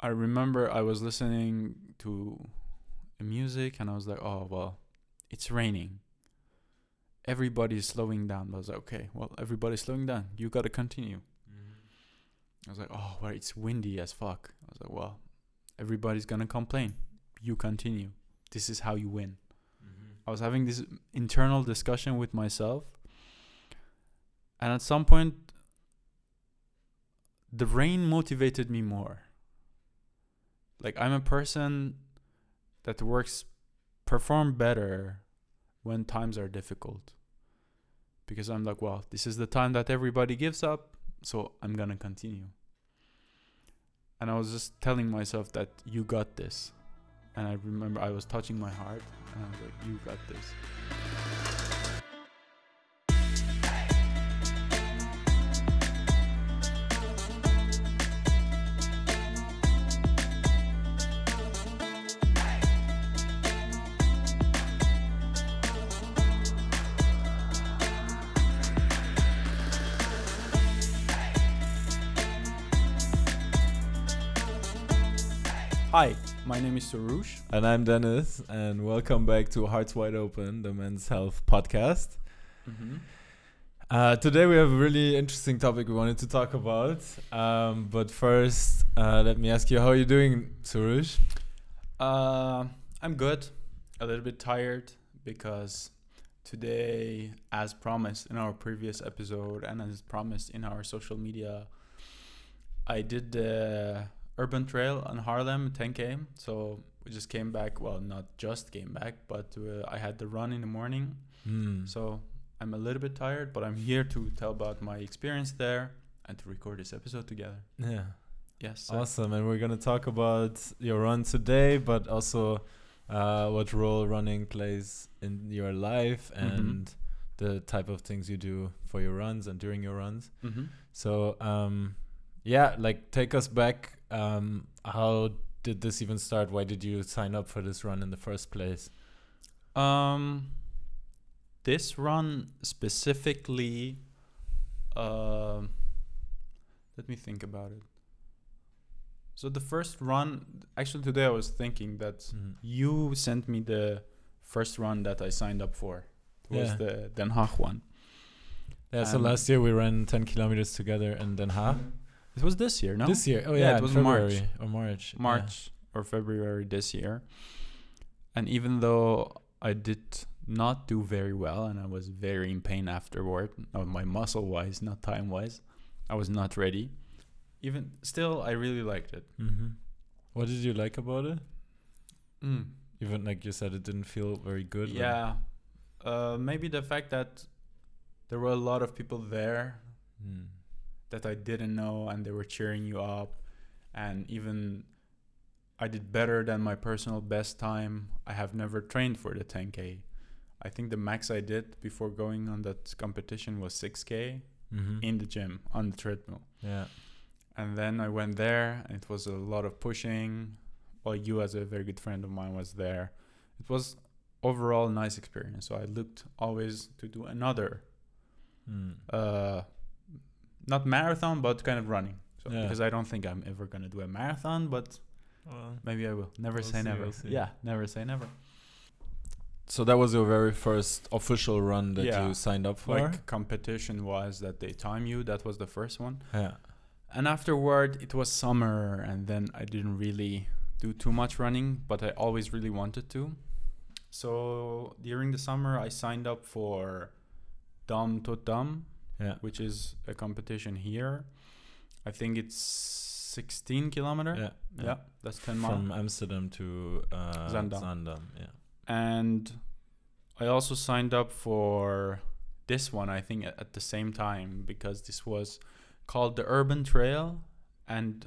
I remember I was listening to music and I was like, oh well, it's raining. Everybody's slowing down. I was like, okay, well, everybody's slowing down. You got to continue. Mm-hmm. I was like, oh, well, it's windy as fuck. I was like, well, everybody's gonna complain. You continue. This is how you win. Mm-hmm. I was having this internal discussion with myself, and at some point, the rain motivated me more. Like I'm a person that works perform better when times are difficult. Because I'm like, well, this is the time that everybody gives up, so I'm gonna continue. And I was just telling myself that you got this. And I remember I was touching my heart and I was like, you got this. Hi, my name is Soroosh. And I'm Dennis, and welcome back to Hearts Wide Open, the men's health podcast. Mm-hmm. Uh, today we have a really interesting topic we wanted to talk about. Um, but first, uh, let me ask you, how are you doing, Soroosh? Uh, I'm good. A little bit tired because today, as promised in our previous episode and as promised in our social media, I did the urban trail on Haarlem 10k. So we just came back. Well, not just came back, but uh, I had the run in the morning. Hmm. So I'm a little bit tired, but I'm here to tell about my experience there and to record this episode together. yeah, Yes. sir. awesome. And we're gonna talk about your run today, but also uh, what role running plays in your life Mhm. and the type of things you do for your runs and during your runs. Mhm. So um, yeah, like take us back. Um, how did this even start? Why did you sign up for this run in the first place? Um, this run specifically. Um, let me think about it. So the first run, actually today I was thinking that Mhm. you sent me the first run that I signed up for. It was the Den Haag one. Yeah, so Um, last year we ran 10 kilometers together in Den Haag. It was this year, no? This year, oh Yeah, yeah, it was March. Or March. yeah. March or February this year. And even though I did not do very well and I was very in pain afterward, no, my muscle wise, not time wise, I was not ready. Even still, I really liked it. Mhm. What did you like about it? Mm. Even like you said, it didn't feel very good. Yeah. Uh, maybe the fact that there were a lot of people there Mm. That I didn't know and they were cheering you up. And even I did better than my personal best time. I have never trained for the 10K. I think the max I did before going on that competition was 6K Mhm. in the gym on the treadmill. yeah. And then I went there and it was a lot of pushing. Well, you, as a very good friend of mine, was there. It was overall a nice experience. So I looked always to do another Mm. uh, not marathon, but kind of running. So Yeah. because I don't think I'm ever gonna do a marathon, but Well, maybe I will. Never We'll say see, never. we'll. Yeah, never say never. so that was your very first official run that Yeah. you signed up for. Like competition wise, that they time you. That was the first one, yeah. and afterward it was summer, and then I didn't really do too much running, but I always really wanted to. So during the summer, I signed up for Dam to Dam, Yeah. which is a competition here. I think it's 16 kilometer. Yeah. Yeah, that's 10 miles. From Amsterdam to uh, Zaandam. Zaandam, Yeah. And I also signed up for this one, I think, at at the same time, because this was called the Urban Trail. And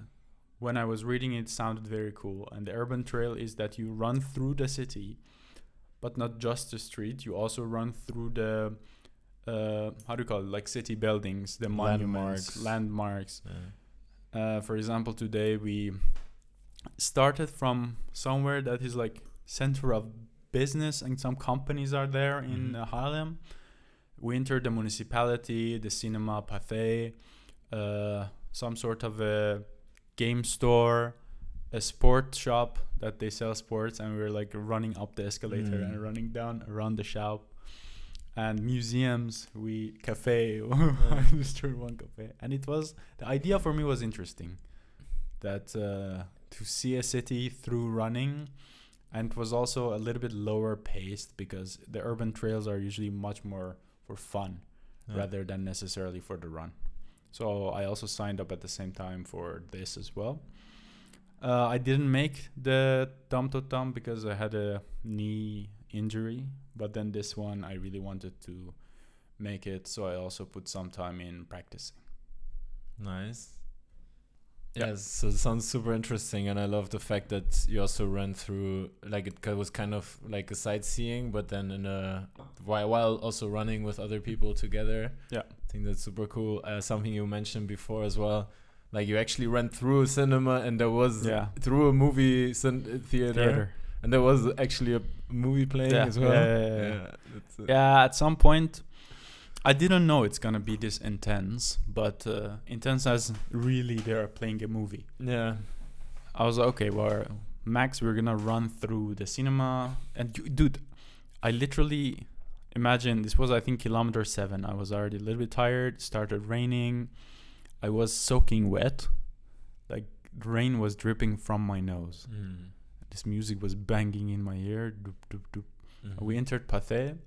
when I was reading it, it sounded very cool. And the Urban Trail is that you run through the city, but not just the street. You also run through the, uh, how do you call it, like city buildings, the monuments, Landmarks. landmarks. yeah. Uh, for example, today we started from somewhere that is like center of business and some companies are there in Mhm. uh, Haarlem. We entered the municipality, the cinema, Pathé, uh, some sort of a game store, a sport shop that they sell sports, and we were like running up the escalator Mm. and running down around the shop. And museums, we cafe. I just toured one cafe, and it was the idea for me was interesting, that uh, to see a city through running, and it was also a little bit lower paced because the urban trails are usually much more for fun Yeah. rather than necessarily for the run. So I also signed up at the same time for this as well. Uh, I didn't make the Dam to Dam because I had a knee injury, but then this one I really wanted to make it, so I also put some time in practicing. Nice. Yeah. Yes, so it sounds super interesting, and I love the fact that you also ran through like it was kind of like a sightseeing, but then in a while while also running with other people together. Yeah. I think that's super cool. Uh, something you mentioned before as well, like you actually ran through a cinema, and there was Yeah. through a movie theater, Theater. and there was actually a movie playing Yeah, as well. yeah, yeah, yeah. at some point, I didn't know it's gonna be this intense, but uh, intense as really they are playing a movie. yeah. I was like, okay, well, Max, we're gonna run through the cinema, and you, dude, I literally imagine this was I think kilometer seven. I was already a little bit tired. Started raining. I was soaking wet, like rain was dripping from my nose. Mm. This music was banging in my ear. Doop, doop, doop. Mhm. We entered Pathé.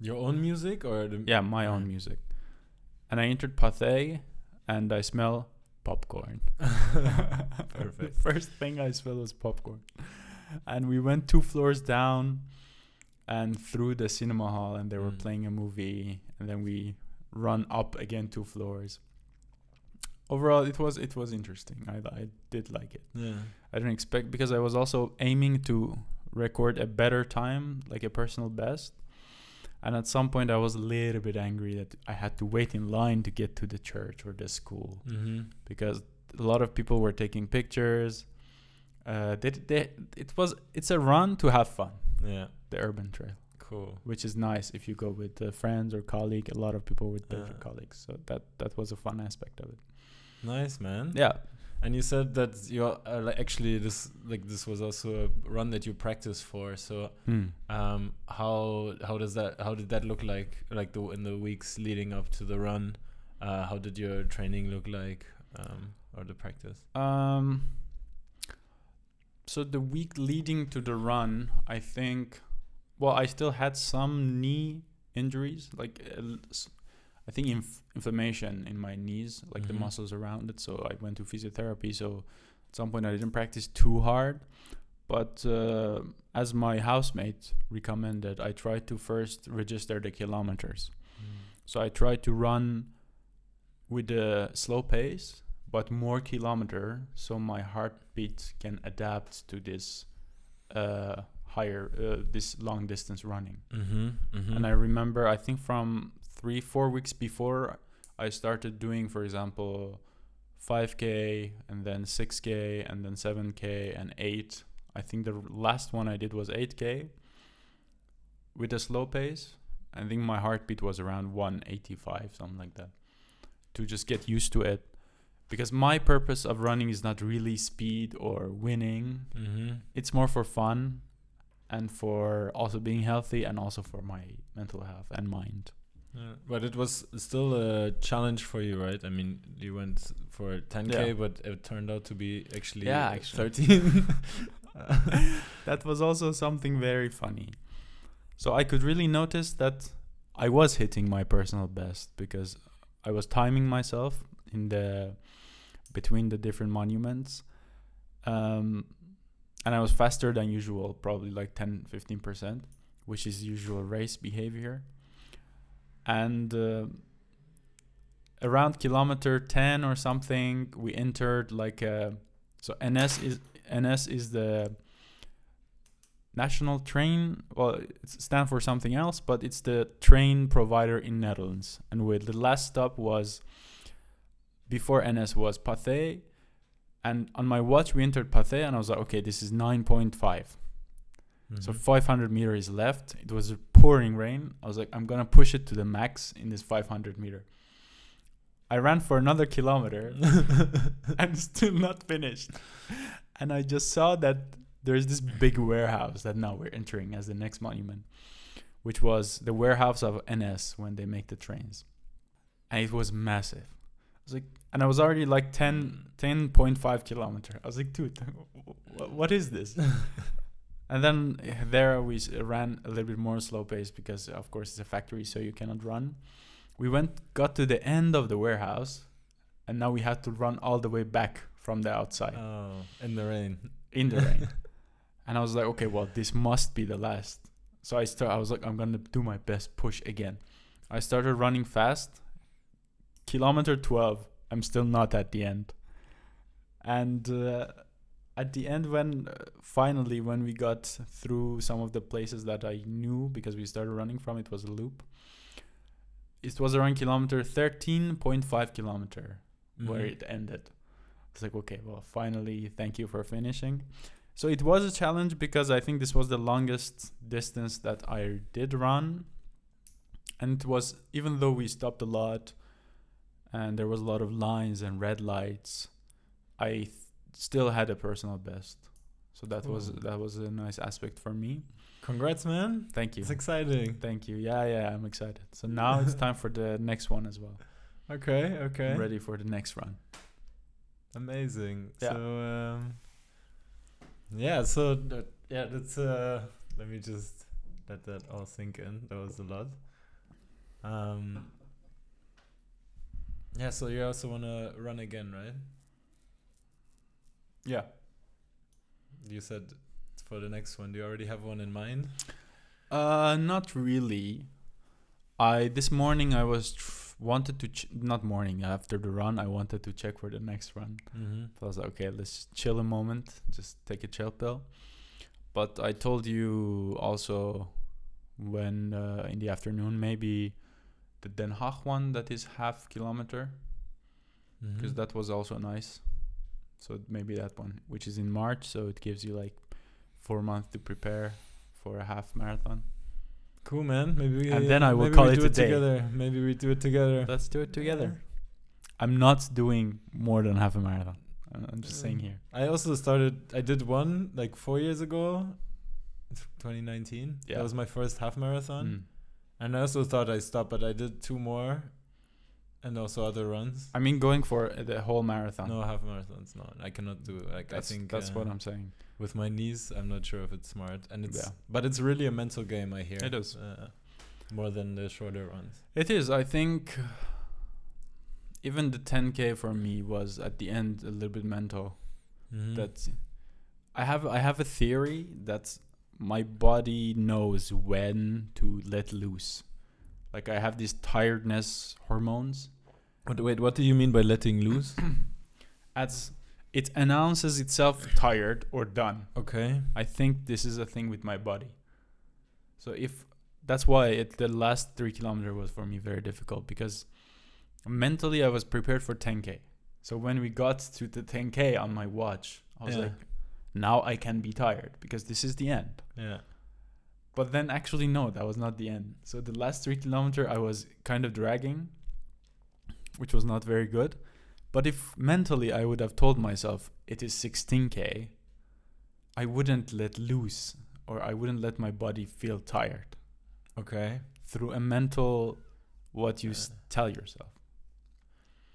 Your own music or the Yeah, my own Mm. music. And I entered Pathé, and I smell popcorn. Perfect. the first thing I smelled was popcorn. And we went two floors down and through the cinema hall, and they were Mm. playing a movie. And then we run up again two floors. Overall, it was it was interesting. I I did like it. Yeah. I didn't expect because I was also aiming to record a better time, like a personal best. And at some point, I was a little bit angry that I had to wait in line to get to the church or the school Mm-hmm. because a lot of people were taking pictures. Uh, they, they, it was it's a run to have fun, Yeah. the urban trail, Cool. which is nice if you go with uh, friends or colleague. A lot of people with their Yeah. colleagues, so that that was a fun aspect of it. Nice, man. Yeah, And you said that you're uh, like actually this like this was also a run that you practiced for. So Hmm. um, how how does that how did that look like like the in the weeks leading up to the run? Uh, how did your training look like um, or the practice? Um. So the week leading to the run, I think, well, I still had some knee injuries, like uh, I think inf- inflammation in my knees, like the Mhm. muscles around it. So I went to physiotherapy. So at some point I didn't practice too hard, but uh, as my housemate recommended, I tried to first register the kilometers. So I tried to run with a slow pace, but more kilometer, so my heartbeat can adapt to this uh, higher, uh, this long distance running. Mm-hmm. mm-hmm. And I remember, I think from three, four weeks before, I started doing, for example, 5K and then 6K and then 7K and 8. I think the last one I did was 8K with a slow pace. I think my heartbeat was around 185, something like that, to just get used to it. Because my purpose of running is not really speed or winning, mm-hmm. it's more for fun and for also being healthy and also for my mental health and mind. Yeah, but it was still a challenge for you, right? I mean, you went for 10k, Yeah. but it turned out to be actually, Yeah, actually. 13. that was also something very funny. So I could really notice that I was hitting my personal best because I was timing myself in the between the different monuments. Um, and I was faster than usual, probably like 10 15%, which is usual race behavior. And uh, around kilometer 10 or something, we entered like a so NS is NS is the national train. Well, it stands for something else, but it's the train provider in Netherlands. And with the last stop was before NS was Pathé, and on my watch we entered Pathé, and I was like, okay, this is nine point five. So Mhm. 500 meters left. It was pouring rain. I was like, I'm gonna push it to the max in this 500 meter. I ran for another kilometer and still not finished. And I just saw that there's this big warehouse that now we're entering as the next monument, which was the warehouse of NS when they make the trains. And it was massive. I was like, and I was already like 10, 10.5 kilometer. I was like, dude, wh- what is this? and then there we ran a little bit more slow pace because, of course, it's a factory, so you cannot run. We went, got to the end of the warehouse, and now we had to run all the way back from the outside oh, in the rain. in the rain. And I was like, okay, well, this must be the last. So I start. I was like, I'm gonna do my best push again. I started running fast. Kilometer twelve. I'm still not at the end. And uh, at the end, when uh, finally when we got through some of the places that I knew because we started running from, it was a loop. It was around kilometer thirteen point five kilometer where Mhm. it ended. It's like, okay, well, finally, thank you for finishing. So it was a challenge because I think this was the longest distance that I did run. And it was, even though we stopped a lot and there was a lot of lines and red lights, I still had a personal best. So that was that was a nice aspect for me. Congrats, man. Thank you. It's exciting. Thank you. Yeah, yeah, I'm excited. So now it's time for the next one as well. Okay, okay. I'm ready for the next run. Amazing. Yeah. So um yeah, so that, yeah, that's uh let me just let that all sink in. That was a lot. Um Yeah, so you also want to run again, right? Yeah. You said for the next one. Do you already have one in mind? Uh, not really. I this morning I was tr- wanted to ch- not morning after the run I wanted to check for the next run. Mm-hmm. So I was like, okay, let's chill a moment, just take a chill pill. But I told you also when uh, in the afternoon maybe the Den Haag one that is half kilometer because Mm-hmm. that was also nice. So maybe that one, which is in March, so it gives you like four months to prepare for a half marathon. Cool, man. Maybe we, And then I will call it it day. together. Maybe we do it together. Let's do it together. I'm not doing more than half a marathon. I'm just saying here. I also started. I did one like four years ago, 2019. Yeah. That was my first half marathon, Mm. and I also thought I stopped, but I did two more, and also other runs. I mean, going for the whole marathon. No half marathons. No, I cannot do. It. Like that's, I think that's uh, what I'm saying. with my knees. I'm not sure if it's smart, and it's Yeah. but it's really a mental game. I hear It is. uh, more than the shorter runs. It is. I think even the 10k for me was at the end a little bit mental. Mhm. That I have I have a theory that my body knows when to let loose. Like I have these tiredness hormones. What, wait, what do you mean by letting loose? As it announces itself tired or done. okay. I think this is a thing with my body. So if that's why it the last three kilometer was for me very difficult because mentally I was prepared for 10k. So when we got to the 10k on my watch, I was Yeah. like, now I can be tired because this is the end. Yeah. But then actually no, that was not the end. So the last three kilometer I was kind of dragging, which was not very good. But if mentally I would have told myself it is 16k, I wouldn't let loose or I wouldn't let my body feel tired Okay. through a mental what you s- tell yourself.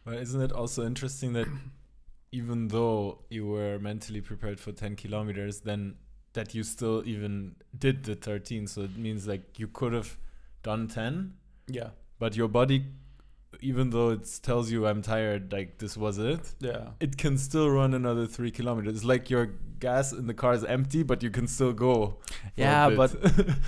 But isn't it also interesting that even though you were mentally prepared for 10 kilometers, then that you still even did the 13? So it means like you could have done 10, Yeah. but your body, even though it tells you I'm tired, like this was it, Yeah. it can still run another three kilometers. It's like your gas in the car is empty, but you can still go. Yeah, but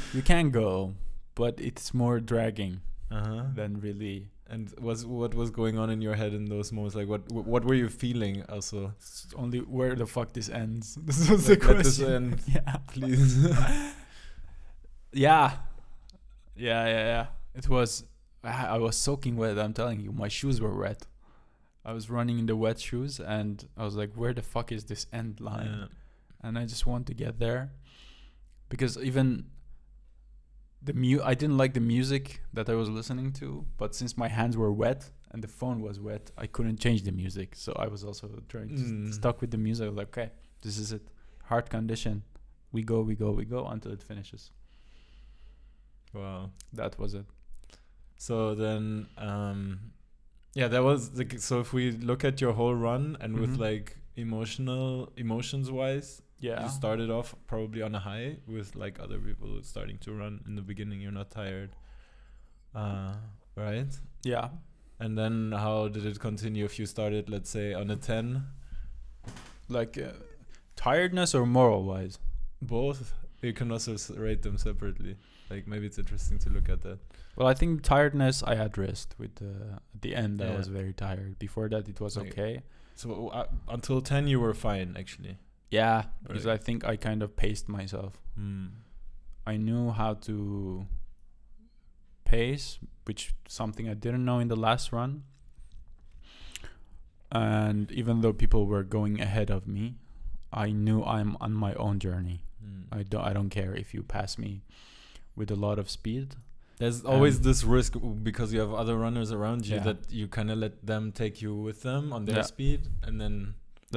you can go, but it's more dragging uh-huh. than really And was what was going on in your head in those moments? Like what what were you feeling? Also, it's only where the fuck this ends. This was the Like, this question. end, yeah. please. Yeah. Yeah, yeah, yeah. It was I, I was soaking wet, I'm telling you. My shoes were wet. I was running in the wet shoes and I was like, where the fuck is this end line? Yeah. And I just want to get there. Because even the mu I didn't like the music that I was listening to, but since my hands were wet and the phone was wet, I couldn't change the music. So I was also trying to Mm. st- stuck with the music. I was like, okay, this is it. Hard condition. We go, we go, we go until it finishes. Wow. That was it. So then, um, yeah, that was like. So if we look at your whole run and with Mhm. like emotional emotions wise, Yeah. you started off probably on a high with like other people starting to run in the beginning. You're not tired, uh, right? yeah. And then how did it continue? If you started, let's say, on a ten, Like uh, tiredness or moral wise? both you can also rate them separately. Like maybe it's interesting to look at that. Well, I think tiredness I addressed with uh, at the end. I was very tired. Before that, it was Okay. okay. So uh, until ten, you were fine actually. Yeah, because. I think I kind of paced myself. Hmm. I knew how to pace, which something I didn't know in the last run. And even though people were going ahead of me, I knew I'm on my own journey. Hmm. I don't I don't care if you pass me with a lot of speed. There's always Um, this risk because you have other runners around you Yeah. that you kind of let them take you with them on their Yeah. speed, and then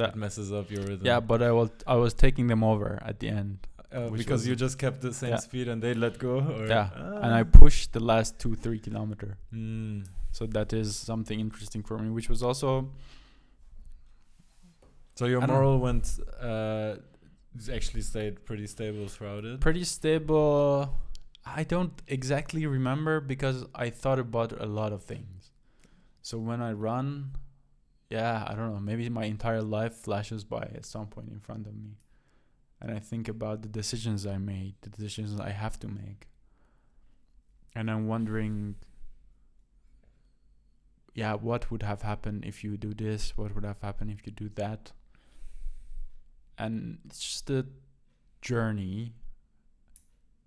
it messes up your rhythm. Yeah, but I was I was taking them over at the end. uh, because you just kept the same Yeah. speed and they let go. Or, Yeah, and I Ah. pushed the last two three kilometer. Mm. So that is something interesting for me, which was also So your moral went uh, actually stayed pretty stable throughout it. pretty stable. I don't exactly remember because I thought about a lot of things. So when I run, yeah, I don't know, maybe my entire life flashes by at some point in front of me. And I think about the decisions I made, the decisions I have to make. And I'm wondering yeah, what would have happened if you do this? What would have happened if you do that? And it's just a journey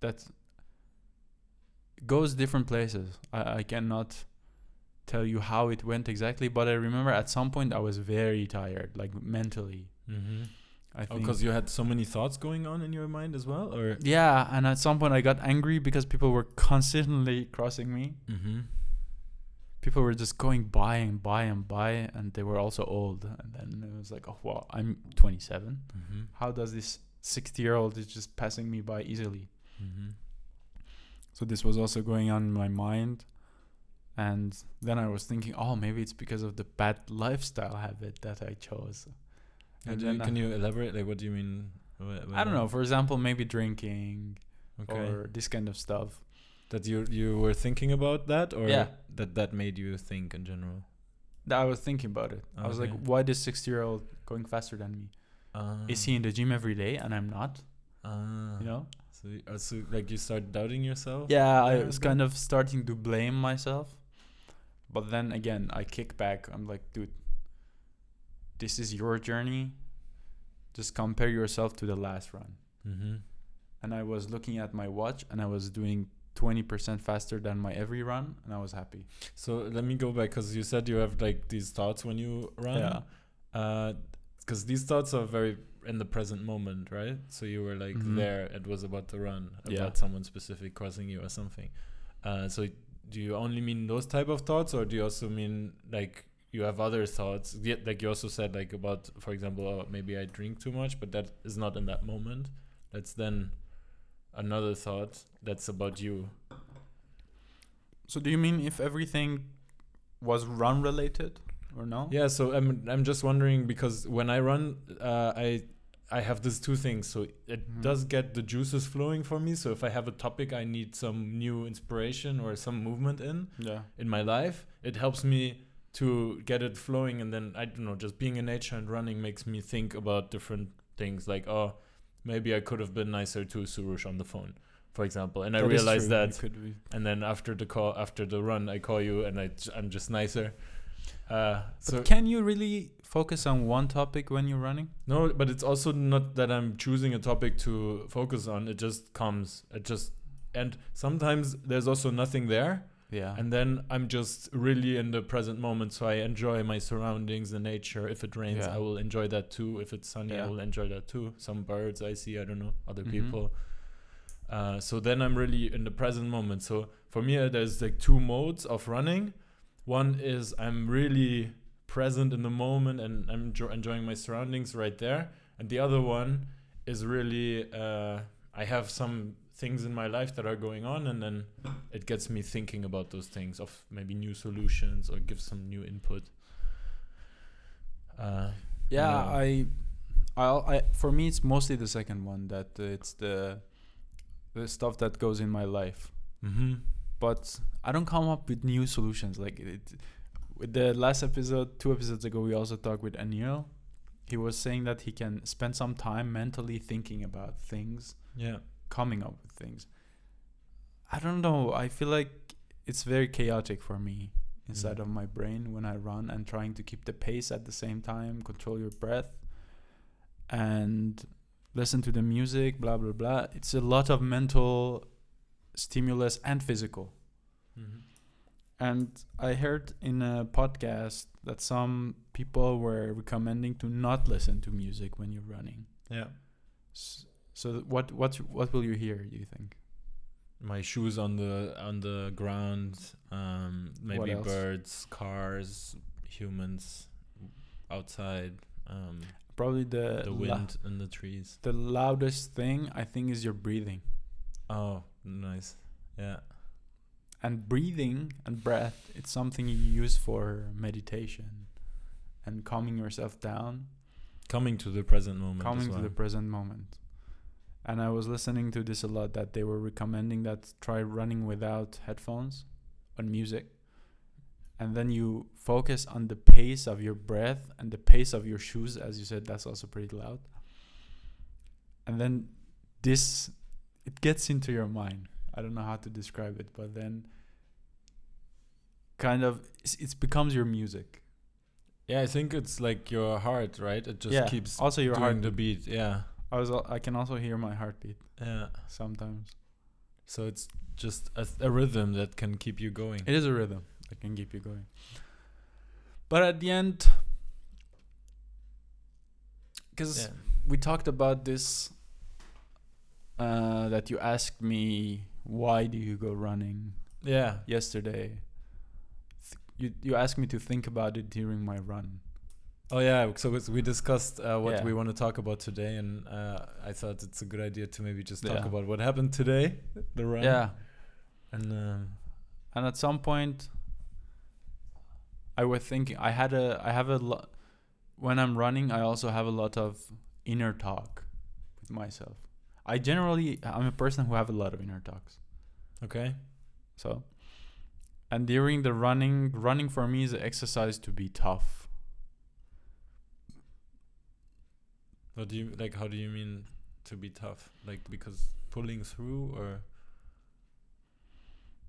that goes different places. I, I cannot tell you how it went exactly, but I remember at some point I was very tired, like mentally. Mm-hmm. I Oh, think. because you had so many thoughts going on in your mind as well, or yeah, and at some point I got angry because people were constantly crossing me. mm-hmm. People were just going by and by and by, and they were also old. And then it was like, oh wow, I'm 27. Mm-hmm. How does this 60 year old is just passing me by easily? So this was also going on in my mind. And then I was thinking, oh, maybe it's because of the bad lifestyle habit that I chose. And then can I- you elaborate? Like, what do you mean? wh- I don't know. For example, maybe drinking Okay. or this kind of stuff. that you you were thinking about that, or Yeah. that that made you think in general. That I was thinking about it. I was like, why this 60 year old going faster than me? Uh, Is he in the gym every day and I'm not? Uh, You know? So, uh, so like you start doubting yourself. Yeah, I was kind of starting to blame myself. But then again, I kick back. I'm like, dude, this is your journey. Just compare yourself to the last run. Mm-hmm. And I was looking at my watch and I was doing 20% faster than my every run and I was happy. So let me go back because you said you have like these thoughts when you run. Yeah. Uh because these thoughts are very in the present moment, right? So you were like Mhm. there. It was about to run, about Yeah. someone specific crossing you or something. Uh, so do you only mean those type of thoughts, or do you also mean like you have other thoughts? Yeah, like you also said like about, for example, oh, maybe I drink too much, but that is not in that moment. That's then another thought that's about you. So do you mean if everything was run related or no? Yeah, so I'm I'm just wondering because when I run, uh, I I have these two things. So it Mhm. does get the juices flowing for me. So if I have a topic I need some new inspiration or some movement in Yeah. in my life, it helps me to get it flowing. And then I don't know, just being in nature and running makes me think about different things. Like oh, maybe I could have been nicer to Soroosh on the phone, for example. And I That is realized that and then after the call after the run i call you and I, i'm just nicer uh But so can you really focus on one topic when you're running? no but it's also not that i'm choosing a topic to focus on. It just comes. It just and sometimes there's also nothing there. Yeah. and then i'm just really in the present moment so i enjoy my surroundings the nature. If it rains Yeah. i will enjoy that too. If it's sunny i will enjoy that too. Some birds i see i don't know other Mhm. people. Uh, so then i'm really in the present moment. So for me uh, there's like two modes of running One is I'm really present in the moment and I'm enjo- enjoying my surroundings right there. And the other one is really uh, I have some things in my life that are going on, and then it gets me thinking about those things of maybe new solutions or give some new input. Uh, Yeah, Yeah. I, I'll, I for me it's mostly the second one that uh, it's the, the stuff that goes in my life. mm-hmm. But I don't come up with new solutions. Like it, with the last episode, two episodes ago, we also talked with Anil. He was saying that he can spend some time mentally thinking about things, Yeah. coming up with things. I don't know. I feel like it's very chaotic for me inside Mm. of my brain when I run and trying to keep the pace at the same time, control your breath, and listen to the music, blah, blah, blah. It's a lot of mental stimulus and physical. Mm-hmm. And I heard in a podcast that some people were recommending to not listen to music when you're running. Yeah. S- So what what what will you hear? Do you think? My shoes on the on the ground. Um, maybe birds, cars, humans outside. Um, Probably the the la- wind in the trees. the loudest thing I think is your breathing. Oh, nice. Yeah. And breathing and breath, it's something you use for meditation and calming yourself down, Coming to the present moment. as coming to well. the present moment. And I was listening to this a lot that they were recommending that try running without headphones on music. And then you focus on the pace of your breath and the pace of your shoes, as you said, that's also pretty loud. And then this, it gets into your mind. I don't know how to describe it, but then kind of it becomes your music. Yeah, I think it's like your heart, right? It just yeah. keeps also your doing heart. the beat. Yeah. I was I can also hear my heartbeat Yeah. sometimes. So it's just a, a rhythm that can keep you going. It is a rhythm that can keep you going. But at the end, because Yeah. we talked about this, uh, that you asked me why do you go running Yeah. yesterday. Th- you you asked me to think about it during my run. Oh yeah. So we discussed uh, what Yeah. we want to talk about today, and uh, I thought it's a good idea to maybe just talk Yeah. about what happened today, the run. Yeah, And um, and at some point, I was thinking I had a I have a lot. When I'm running, I also have a lot of inner talk with myself. I generally I'm a person who have a lot of inner talks. okay. So, and during the running, running for me is an exercise to be tough. What do you like? How do you mean to be tough? Like because pulling through or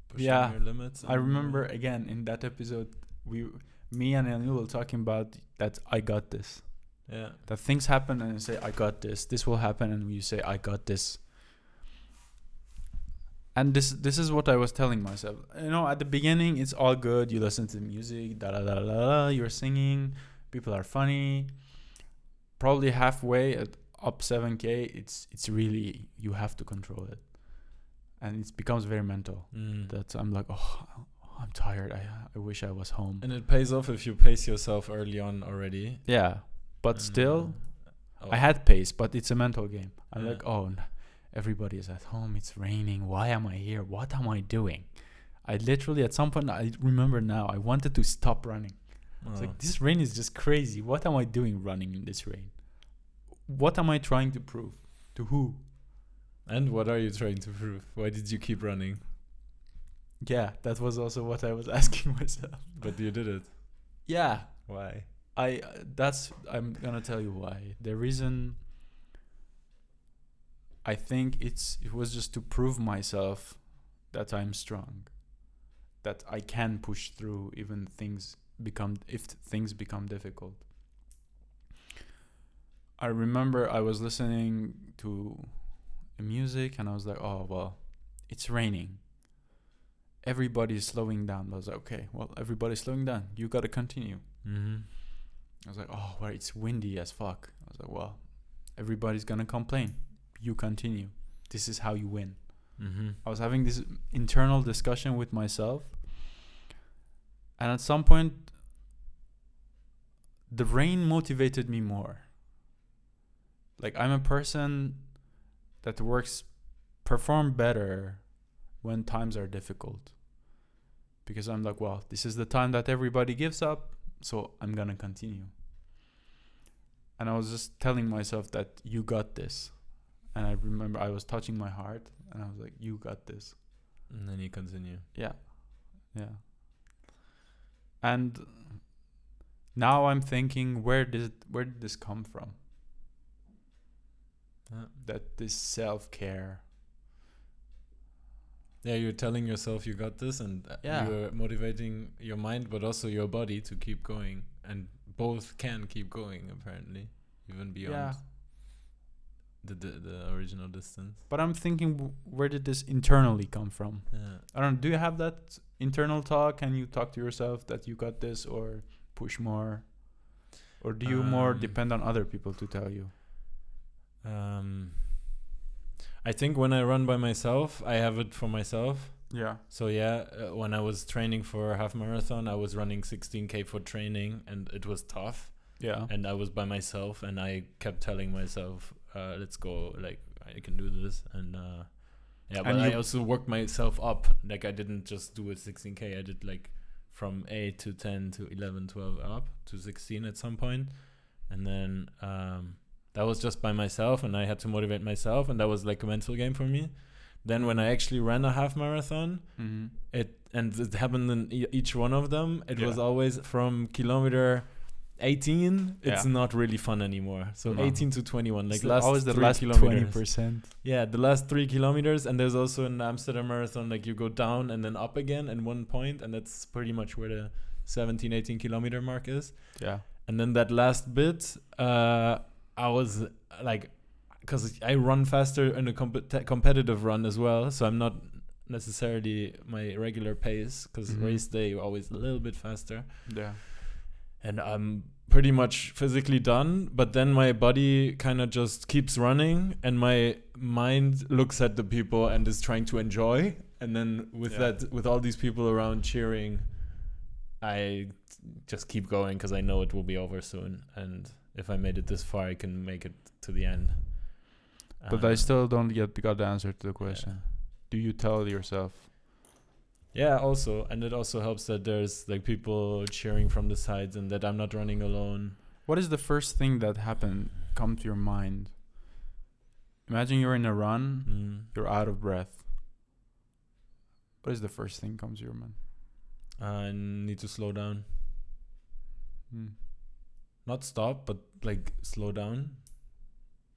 pushing Yeah, your limits? I remember again in that episode, we, me and Anil were talking about that I got this. Yeah. That things happen and you say I got this. This will happen and you say I got this. And this this is what I was telling myself. You know, at the beginning it's all good. You listen to the music, da da da da. da you're singing. People are funny. Probably halfway at up 7k, it's it's really you have to control it, and it becomes very mental. Mm. That I'm like, oh, I'm tired. I I wish I was home. And it pays off if you pace yourself early on already. Yeah, but And, still, oh, I had pace, but it's a mental game. I'm Yeah. like, oh, everybody is at home. It's raining. Why am I here? What am I doing? I literally, at some point, I remember now, I wanted to stop running. It's oh. like, this rain is just crazy. What am I doing running in this rain? What am I trying to prove? To who? And what are you trying to prove? Why did you keep running? Yeah, that was also what I was asking myself. But you did it. Yeah, Why? I that's I'm gonna tell you why. The reason I think it's it was just to prove myself that I'm strong. That I can push through even things become if things become difficult. I remember I was listening to music and I was like, "Oh, well, it's raining. Everybody's slowing down." I was like, "Okay, well, everybody's slowing down. You got to continue." Mm-hmm. I was like, oh, well, it's windy as fuck. I was like, well, everybody's gonna complain. You continue. This is how you win. Mm-hmm. I was having this internal discussion with myself, and at some point the rain motivated me more like i'm a person that works perform better when times are difficult because i'm like well this is the time that everybody gives up so i'm gonna continue and i was just telling myself that you got this and i remember i was touching my heart and i was like you got this And then you continue. yeah. Yeah. And now I'm thinking where did where did this come from? Yeah. That this self-care. Yeah, you're telling yourself you got this, and Yeah. you're motivating your mind, but also your body to keep going, and both can keep going apparently, even beyond Yeah. the, the the original distance. But I'm thinking where did this internally come from? Yeah. I don't know, do you have that internal talk? Can you talk to yourself that you got this or push more? Or do you more Um, depend on other people to tell you? Um, I think when I run by myself, I have it for myself. Yeah. So yeah, uh, when I was training for a half marathon, I was running 16k for training, and it was tough. Yeah. And I was by myself, and I kept telling myself, uh, "Let's go! Like I can do this." And uh, yeah, but And I also worked myself up. Like I didn't just do a 16k. I did like from 8 to 10 to 11, 12 up to 16 at some point, and then um, that was just by myself, and I had to motivate myself, and that was like a mental game for me. Then when I actually ran a half marathon, Mm-hmm. it and it happened in e- each one of them it was always from kilometer 18 it's Yeah. not really fun anymore so No. 18 to 21 like It's last always the last kilometers. twenty percent. yeah the last three kilometers and there's also an amsterdam marathon like you go down and then up again at one point and that's pretty much where the 17 18 kilometer mark is Yeah. and then that last bit uh i was like because i run faster in a comp- competitive run as well so i'm not necessarily my regular pace because Mhm. race day you're always a little bit faster Yeah. and i'm pretty much physically done but then my body kind of just keeps running and my mind looks at the people and is trying to enjoy and then with Yeah. that with all these people around cheering i just keep going because i know it will be over soon and if i made it this far i can make it to the end But I Uh, still don't yet got the answer to the question. Do you tell yourself? Yeah, also, and it also helps that there's like people cheering from the sides and that I'm not running alone. What is the first thing that happened come to your mind? Imagine you're in a run, Mm. you're out of breath. What is the first thing comes to your mind? I need to slow down, Hmm. Not stop, but like slow down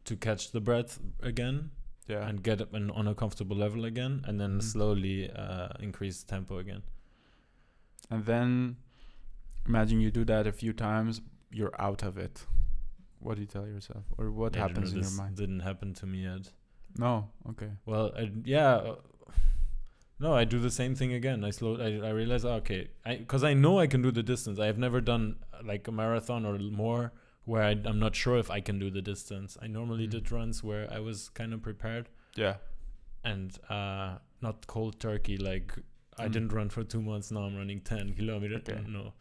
to catch the breath again Yeah. and get up and on a comfortable level again, and then Mhm. slowly uh, increase tempo again. And then imagine you do that a few times, you're out of it. What do you tell yourself? Or what don't happens in your mind? Didn't happen to me yet. No. Okay. Well, I, yeah. No, I do the same thing again. I slow. I, I realize, oh, okay, because I, know I can do the distance. I have never done uh, like a marathon or more where I, I'm not sure if I can do the distance. I normally Mhm. did runs where I was kind of prepared Yeah. and uh, not cold turkey. Like I Mm. didn't run for two months. Now I'm running ten kilometers. Okay. No.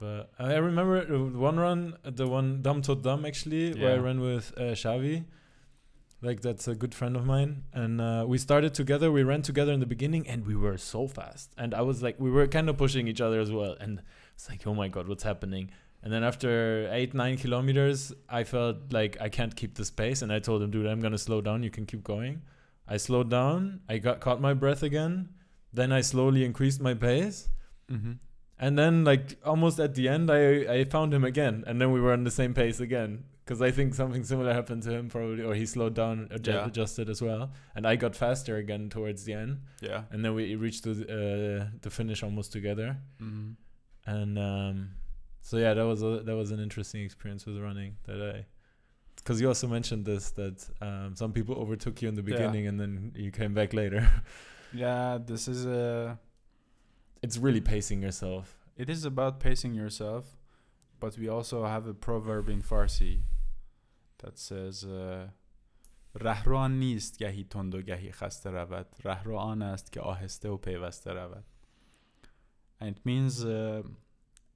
But I remember uh, one run, the one Dam Tot Dam actually, where I ran with uh, Xavi. Like that's a good friend of mine, and uh, we started together. We ran together in the beginning, and we were so fast. And I was like, we were kind of pushing each other as well. And it's like, oh my god, what's happening? And then after eight nine kilometers, I felt like I can't keep this pace, and I told him, dude, I'm gonna slow down. You can keep going. I slowed down. I got caught my breath again. Then I slowly increased my pace. Mm-hmm. And then, like almost at the end, I I found him again, and then we were on the same pace again. Because I think something similar happened to him, probably, or he slowed down, Yeah. adjusted as well, and I got faster again towards the end, Yeah. and then we reached the uh, the finish almost together, Mm-hmm. and um, so yeah, that was a, that was an interesting experience with running. That I, because you also mentioned this that um, some people overtook you in the Yeah. beginning, and then you came back later. Yeah. This is a. it's really pacing yourself. It is about pacing yourself, but we also have a proverb in Farsi that says uh, رهرو آن نیست گهی تند و گهی خسته رود رهرو آن است که آهسته و پیوسته رود and it means uh,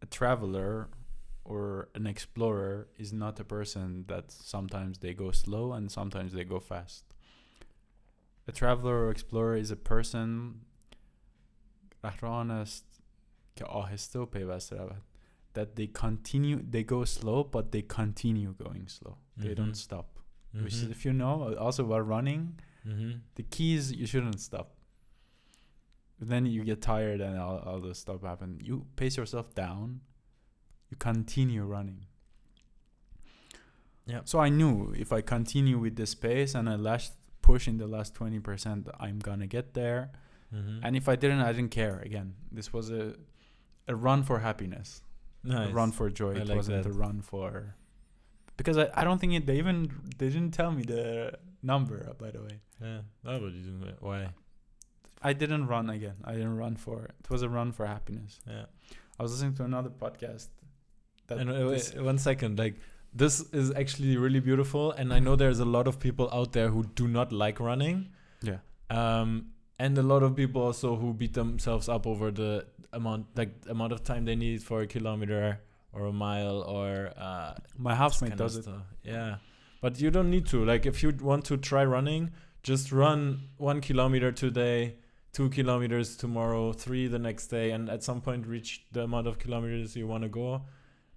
a traveler or an explorer is not a person that sometimes they go slow and sometimes they go fast. A traveler or explorer is a person رهروان است که آهسته و پیوسته رود that they continue they go slow but they continue going slow they Mhm. don't stop which is Mhm. if you know also while running Mhm. the key is you shouldn't stop then you get tired and all, all this stuff happen you pace yourself down you continue running Yeah. so i knew if i continue with this pace and i last push in the last 20% i'm gonna get there Mhm. and if i didn't i didn't care again this was a a run for happiness nice. a run for joy I it like wasn't that. a run for because I, I don't think it, they even they didn't tell me the number uh, by the way Yeah. Oh, but you didn't. Why? I didn't run again. I didn't run for it. was a run for happiness. Yeah. I was listening to another podcast. That And uh, wait, one second, like this is actually really beautiful, and I know there's a lot of people out there who do not like running. yeah, um, and a lot of people also who beat themselves up over the amount like amount of time they need for a kilometer or a mile or uh, my housemate does it. stuff. Yeah, but you don't need to. Like, if you want to try running, just run one kilometer today, two kilometers tomorrow, three the next day, and at some point reach the amount of kilometers you want to go,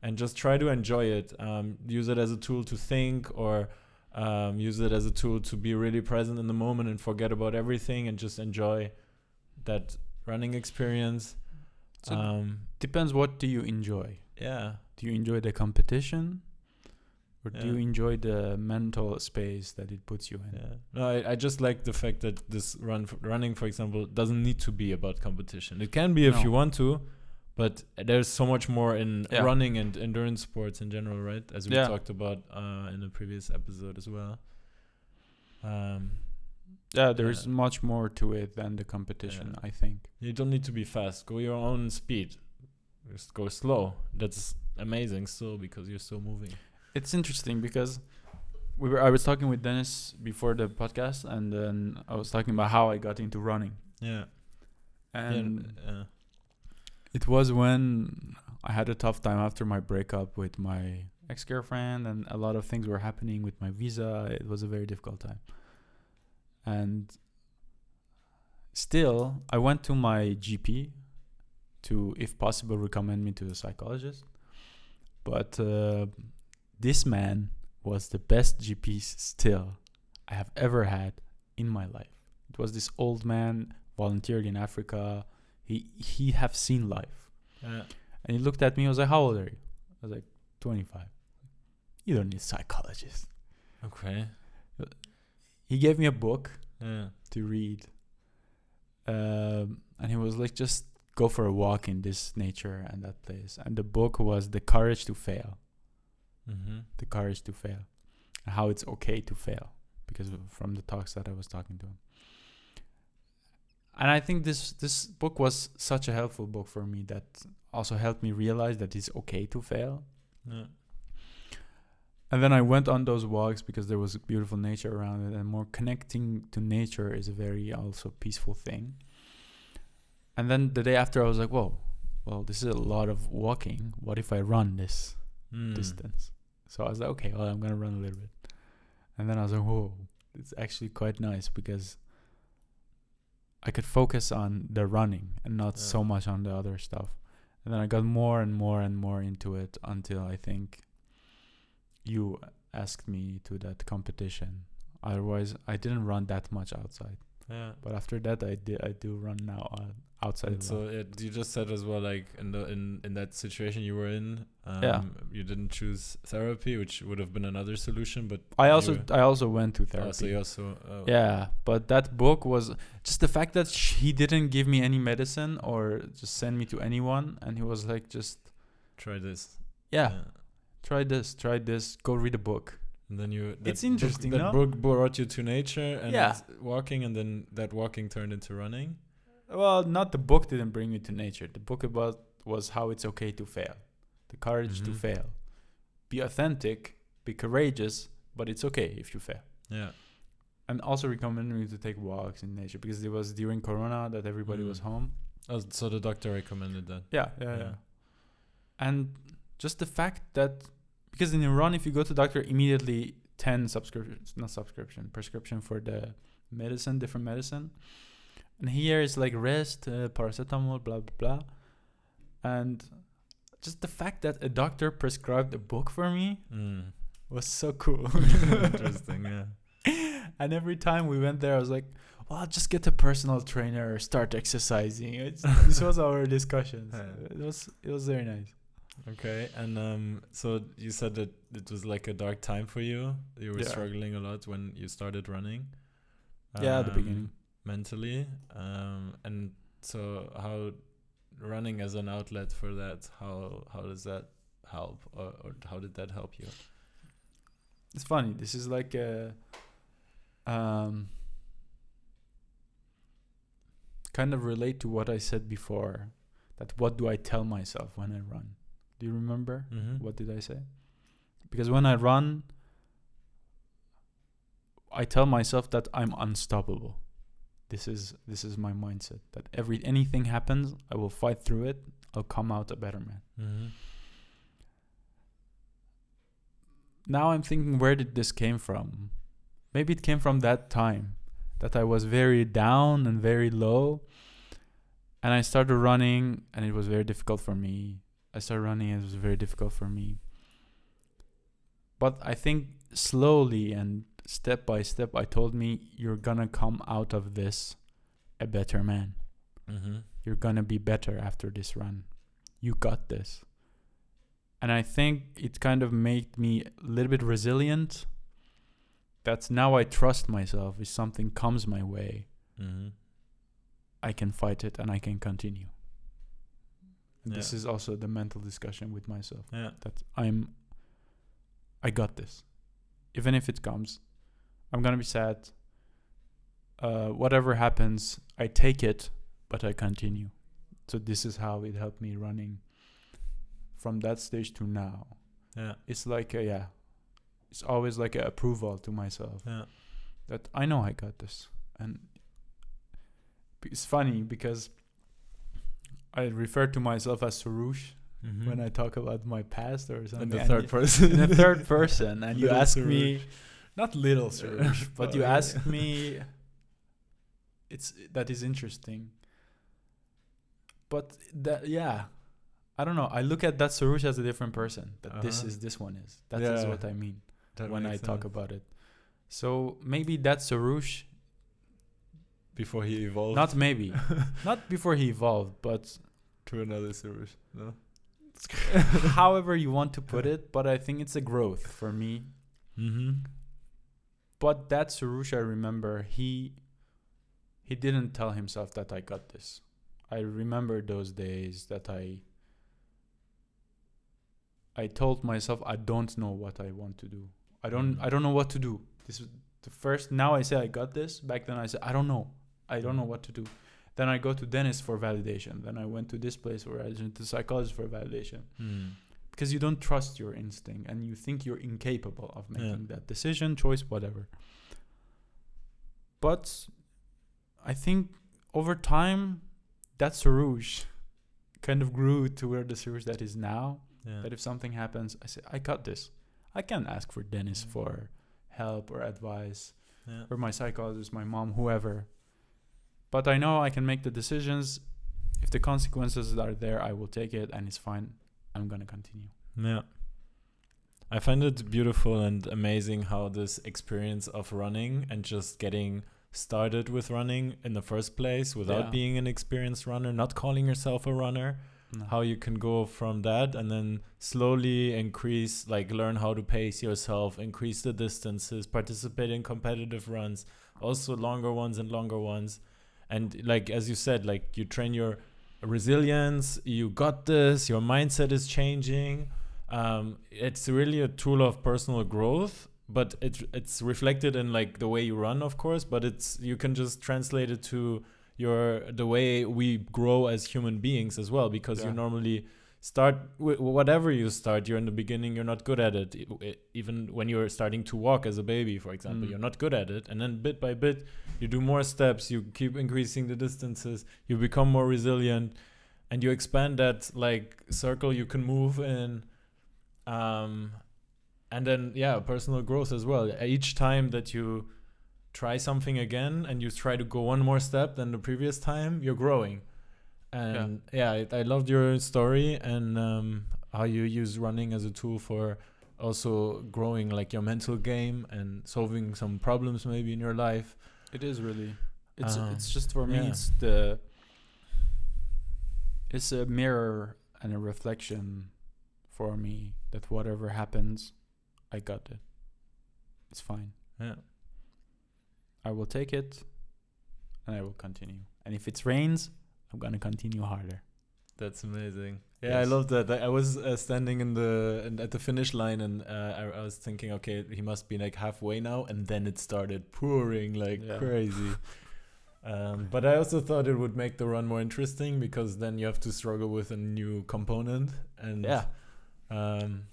and just try to enjoy it. Um, use it as a tool to think, or um, use it as a tool to be really present in the moment and forget about everything and just enjoy that running experience. So um, Depends. What do you enjoy? yeah. Do you enjoy the competition, or do you enjoy the mental space that it puts you in? Yeah. No, I, I just like the fact that this run f- running, for example, doesn't need to be about competition. It can be if No. you want to, but there's so much more in Yeah. running and endurance sports in general, right? As we Yeah. talked about uh, in the previous episode as well. Um, Yeah, there's much more to it than the competition. I think. you don't need to be fast. Go your own speed. Just go slow. That's amazing still because you're still moving. It's interesting because we were. I was talking with Dennis before the podcast, and then I was talking about how I got into running, Yeah. and yeah. uh, It was when I had a tough time after my breakup with my ex girlfriend, and a lot of things were happening with my visa. It was a very difficult time. And still, I went to my GP to, if possible, recommend me to a psychologist. But uh, this man was the best GP still I have ever had in my life. It was this old man, volunteered in Africa. He he have seen life. yeah. And he looked at me. I was like, "How old are you?" I was like, "25." You don't need a psychologist. Okay. He gave me a book Yeah. to read, um, and he was like, "Just go for a walk in this nature and that place." And the book was "The Courage to Fail." Mm-hmm. The courage to fail, and how it's okay to fail, because from the talks that I was talking to him. And I think this this book was such a helpful book for me that also helped me realize that it's okay to fail. Yeah. And then I went on those walks because there was beautiful nature around it, and more connecting to nature is a very also peaceful thing. And then the day after, I was like, "Whoa, well, this is a lot of walking. What if I run this Mm. distance?" So I was like, "Okay, well, I'm gonna run a little bit." And then I was like, "Whoa, it's actually quite nice because I could focus on the running and not Yeah. so much on the other stuff." And then I got more and more and more into it until I think you asked me to that competition. Otherwise, I didn't run that much outside. Yeah. But after that, I did. I do run now uh, outside. So it, you just said as well, like in the in in that situation you were in, um, Yeah. you didn't choose therapy, which would have been another solution. But I also I also went to oh, therapy. so you also oh, yeah, but that book was just the fact that he didn't give me any medicine or just send me to anyone, and he was like, just try this. yeah, try this, try this, go read a book. And then you. That It's book- interesting, That no? book brought you to nature and Yeah. walking, and then that walking turned into running. Well, not the book didn't bring me to nature. The book about was how it's okay to fail, the courage to Mhm. fail, be authentic, be courageous, but it's okay if you fail. Yeah. and also recommended me to take walks in nature because it was during corona that everybody was Mm. home Oh, so the doctor recommended that. Yeah, yeah, yeah. Yeah. And just the fact that because in Iran, if you go to doctor, immediately ten subscriptions, not subscription, prescription for the medicine, different medicine. And here it's like rest, uh, paracetamol, blah blah blah, and just the fact that a doctor prescribed a book for me Mm. was so cool. Interesting. Yeah. and every time we went there, I was like, "Well, just get a personal trainer, or start exercising." It's, this was our discussions. Yeah. It was it was very nice. Okay. And um, so you said that it was like a dark time for you. You were Yeah. struggling a lot when you started running. yeah, at the Um, beginning. mentally um and so how running as an outlet for that how how does that help or, or how did that help you It's funny. This is like a um kind of relate to what I said before. That what do I tell myself when I run? Do you remember? mm-hmm. What did I say? Because when I run, I tell myself that I'm unstoppable. This is this is my mindset. That every anything happens, I will fight through it. I'll come out a better man. Mm-hmm. Now I'm thinking, where did this came from? Maybe it came from that time that I was very down and very low, and I started running, and it was very difficult for me. I started running, it was very difficult for me. But I think slowly and step by step, I told me, you're gonna come out of this a better man. Mm-hmm. You're gonna be better after this run. You got this. And I think it kind of made me a little bit resilient. That's now I trust myself. If something comes my way, Mm-hmm. I can fight it and I can continue. And This is also the mental discussion with myself yeah that I'm I got this. Even if it comes, I'm gonna be sad. Uh, whatever happens, I take it, but I continue. So this is how it helped me running from that stage to now. yeah It's like a, yeah, it's always like a approval to myself yeah that I know I got this, and it's funny because I refer to myself as Soroosh mm-hmm. when I talk about my past or something. in the third you- person in the third person, and you Little ask me, not little Soroosh, but you yeah. ask me. It's that is interesting. But that yeah, I don't know. I look at that Soroosh as a different person. That this Uh-huh. is this one is. That is Yeah. what I mean That when I makes talk about it. So maybe that Soroosh, before he evolved not maybe, not before he evolved, but to another Soroosh no however you want to put it. But I think it's a growth for me mm-hmm. But that Soroosh, I remember he he didn't tell himself that I got this. I remember those days that I I told myself I don't know what I want to do. I don't Mm. I don't know what to do. This is the first now I say I got this. Back then I said I don't know. I don't know what to do. Then I go to dentist for validation. Then I went to this place where I went to psychologist for validation mm. because you don't trust your instinct and you think you're incapable of Yeah. making that decision, choice, whatever. But I think over time, that Soroosh kind of grew to where the Soroosh that is now. yeah That if something happens, I say, I got this. I can ask for Dennis Mm. for help or advice, yeah or my psychologist, my mom, whoever. But I know I can make the decisions. If the consequences are there, I will take it and it's fine. I'm going to continue. Yeah. I find it beautiful and amazing how this experience of running and just getting started with running in the first place without Yeah. being an experienced runner, not calling yourself a runner, No. how you can go from that and then slowly increase, like learn how to pace yourself, increase the distances, participate in competitive runs, also longer ones and longer ones. And like, as you said, like you train your resilience, you got this, your mindset is changing. Um, it's really a tool of personal growth, but it, it's reflected in like the way you run, of course, but it's, you can just translate it to your, the way we grow as human beings as well, because Yeah. you normally start whatever you start. You're in the beginning. You're not good at it. Even when you're starting to walk as a baby, for example, Mm. you're not good at it. And then bit by bit, you do more steps. You keep increasing the distances. You become more resilient, and you expand that like circle you can move in. Um, and then yeah, personal growth as well. Each time that you try something again and you try to go one more step than the previous time, you're growing. And yeah, I, I loved your story and um, how you use running as a tool for also growing like your mental game and solving some problems maybe in your life. It is really. It's Um, it's just for me. yeah. It's the. It's a mirror and a reflection, for me that whatever happens, I got it. It's fine. Yeah. I will take it, and I will continue. And if it rains, I'm gonna continue harder. That's amazing. Yeah, I love that. I was uh, standing in the in, at the finish line, and uh, I, I was thinking, okay, he must be like halfway now, and then it started pouring like Yeah. crazy. Um, but I also thought it would make the run more interesting because then you have to struggle with a new component, and Yeah. um,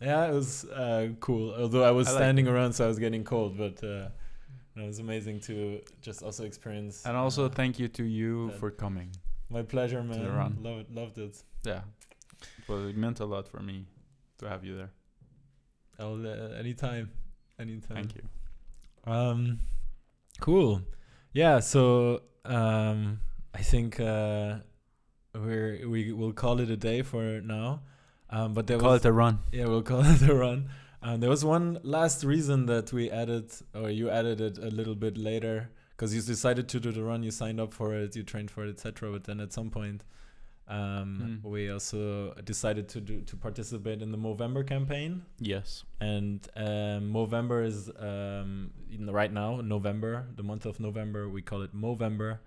yeah, it was uh, cool. Although I was I like standing around, so I was getting cold, but uh, it was amazing to just also experience. And also uh, thank you to you that- for coming. my pleasure, the man. run. Love it, loved it. Yeah. Well, it meant a lot for me to have you there. I'll uh, anytime, anytime. Thank you. Um, cool. Yeah. So um, I think uh, we're we will call it a day for now. Um, but there Call was it a run. yeah, we'll call it a run. Um, there was one last reason that we added, or you added it a little bit later, because you decided to do the run, you signed up for it, you trained for it, etc. But then at some point, um, Mm. we also decided to do to participate in the Movember campaign Yes. and um, Movember is um, in the- right now November, the month of November. We call it Movember.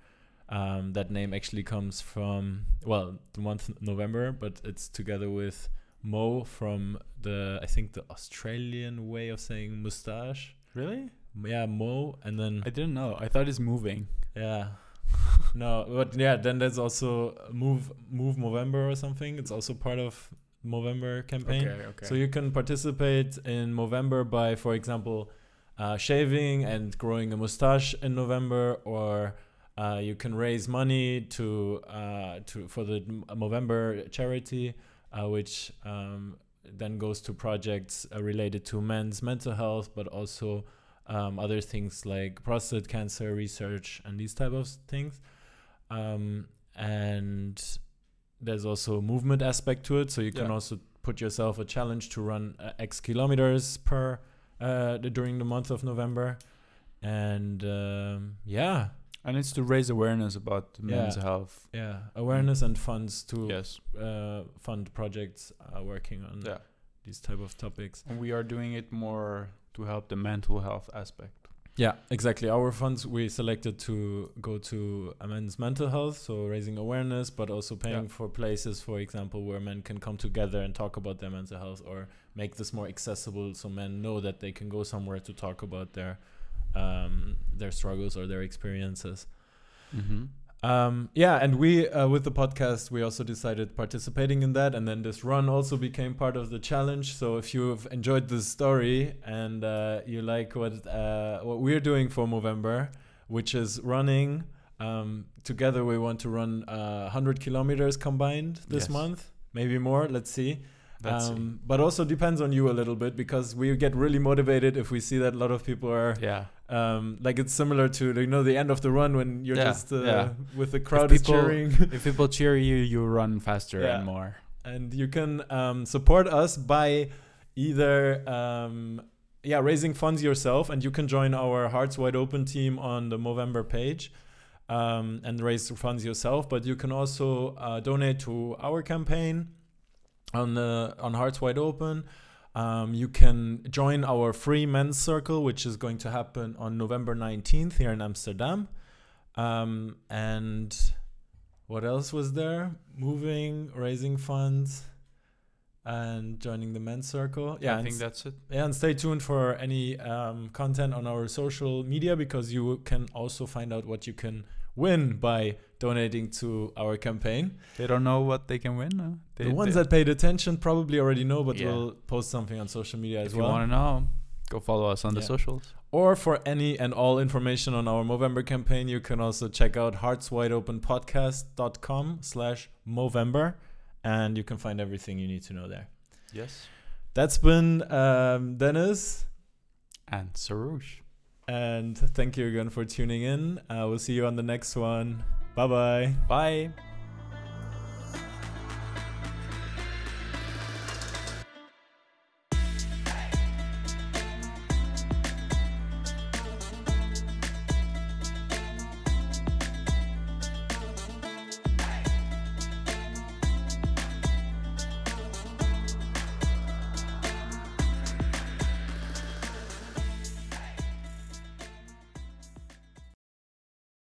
Um, that name actually comes from well, the month November, but it's together with Mo from the I think the Australian way of saying mustache. Really? Yeah, Mo, and then I didn't know. I thought it's moving. yeah. no, but yeah, then there's also Move Move Movember or something. It's also part of Movember campaign. okay. okay. So you can participate in November by, for example, uh, shaving and growing a mustache in November, or uh, you can raise money to uh, to for the Movember charity, which um, then goes to projects uh, related to men's mental health, but also um, other things like prostate cancer research and these type of things. Um, and there's also a movement aspect to it, so you can Yeah. also put yourself a challenge to run uh, X kilometers per uh, during the month of November, and um, yeah, And it's to raise awareness about men's Yeah. health. yeah, awareness and funds to Yes. uh, fund projects uh, working on Yeah. these type of topics. And we are doing it more to help the mental health aspect. Yeah, exactly. Our funds we selected to go to men's mental health, so raising awareness, but also paying Yeah. for places, for example, where men can come together and talk about their mental health, or make this more accessible, so men know that they can go somewhere to talk about their um, their struggles or their experiences. Mm-hmm. Um, yeah, and we uh, with the podcast we also decided participating in that, and then this run also became part of the challenge. So if you've enjoyed this story and uh, you like what uh, what we're doing for Movember, which is running, um, together we want to run uh, 100 kilometers combined this Yes. month, maybe more. Let's see. That's um, but also depends on you a little bit because we get really motivated if we see that a lot of people are yeah. um, like it's similar to you know the end of the run when you're Yeah, just uh, yeah. with the crowd is people- cheering if people cheer you, you run faster Yeah. and more. and you can um, support us by either um, yeah raising funds yourself and you can join our hearts wide open team on the Movember page um, and raise funds yourself but you can also uh, donate to our campaign on the on hearts wide open. Um, you can join our free men's circle which is going to happen on november 19th here in amsterdam. Um, and what else was there? Moving raising funds and joining the men's circle. Yeah I and think that's it. yeah, and stay tuned for any um, content on our social media because you can also find out what you can win by donating to our campaign. They don't know what they can win. They, the ones they- that paid attention probably already know, but Yeah. we'll post something on social media as well. if you want to know, go follow us on the socials. Or for any and all information on our Movember campaign, you can also check out heartswideopenpodcast.com slash Movember and you can find everything you need to know there. Yes. That's been um, Dennis. And Soroosh. And thank you again for tuning in. Uh, we'll see you on the next one. Bye bye. Bye.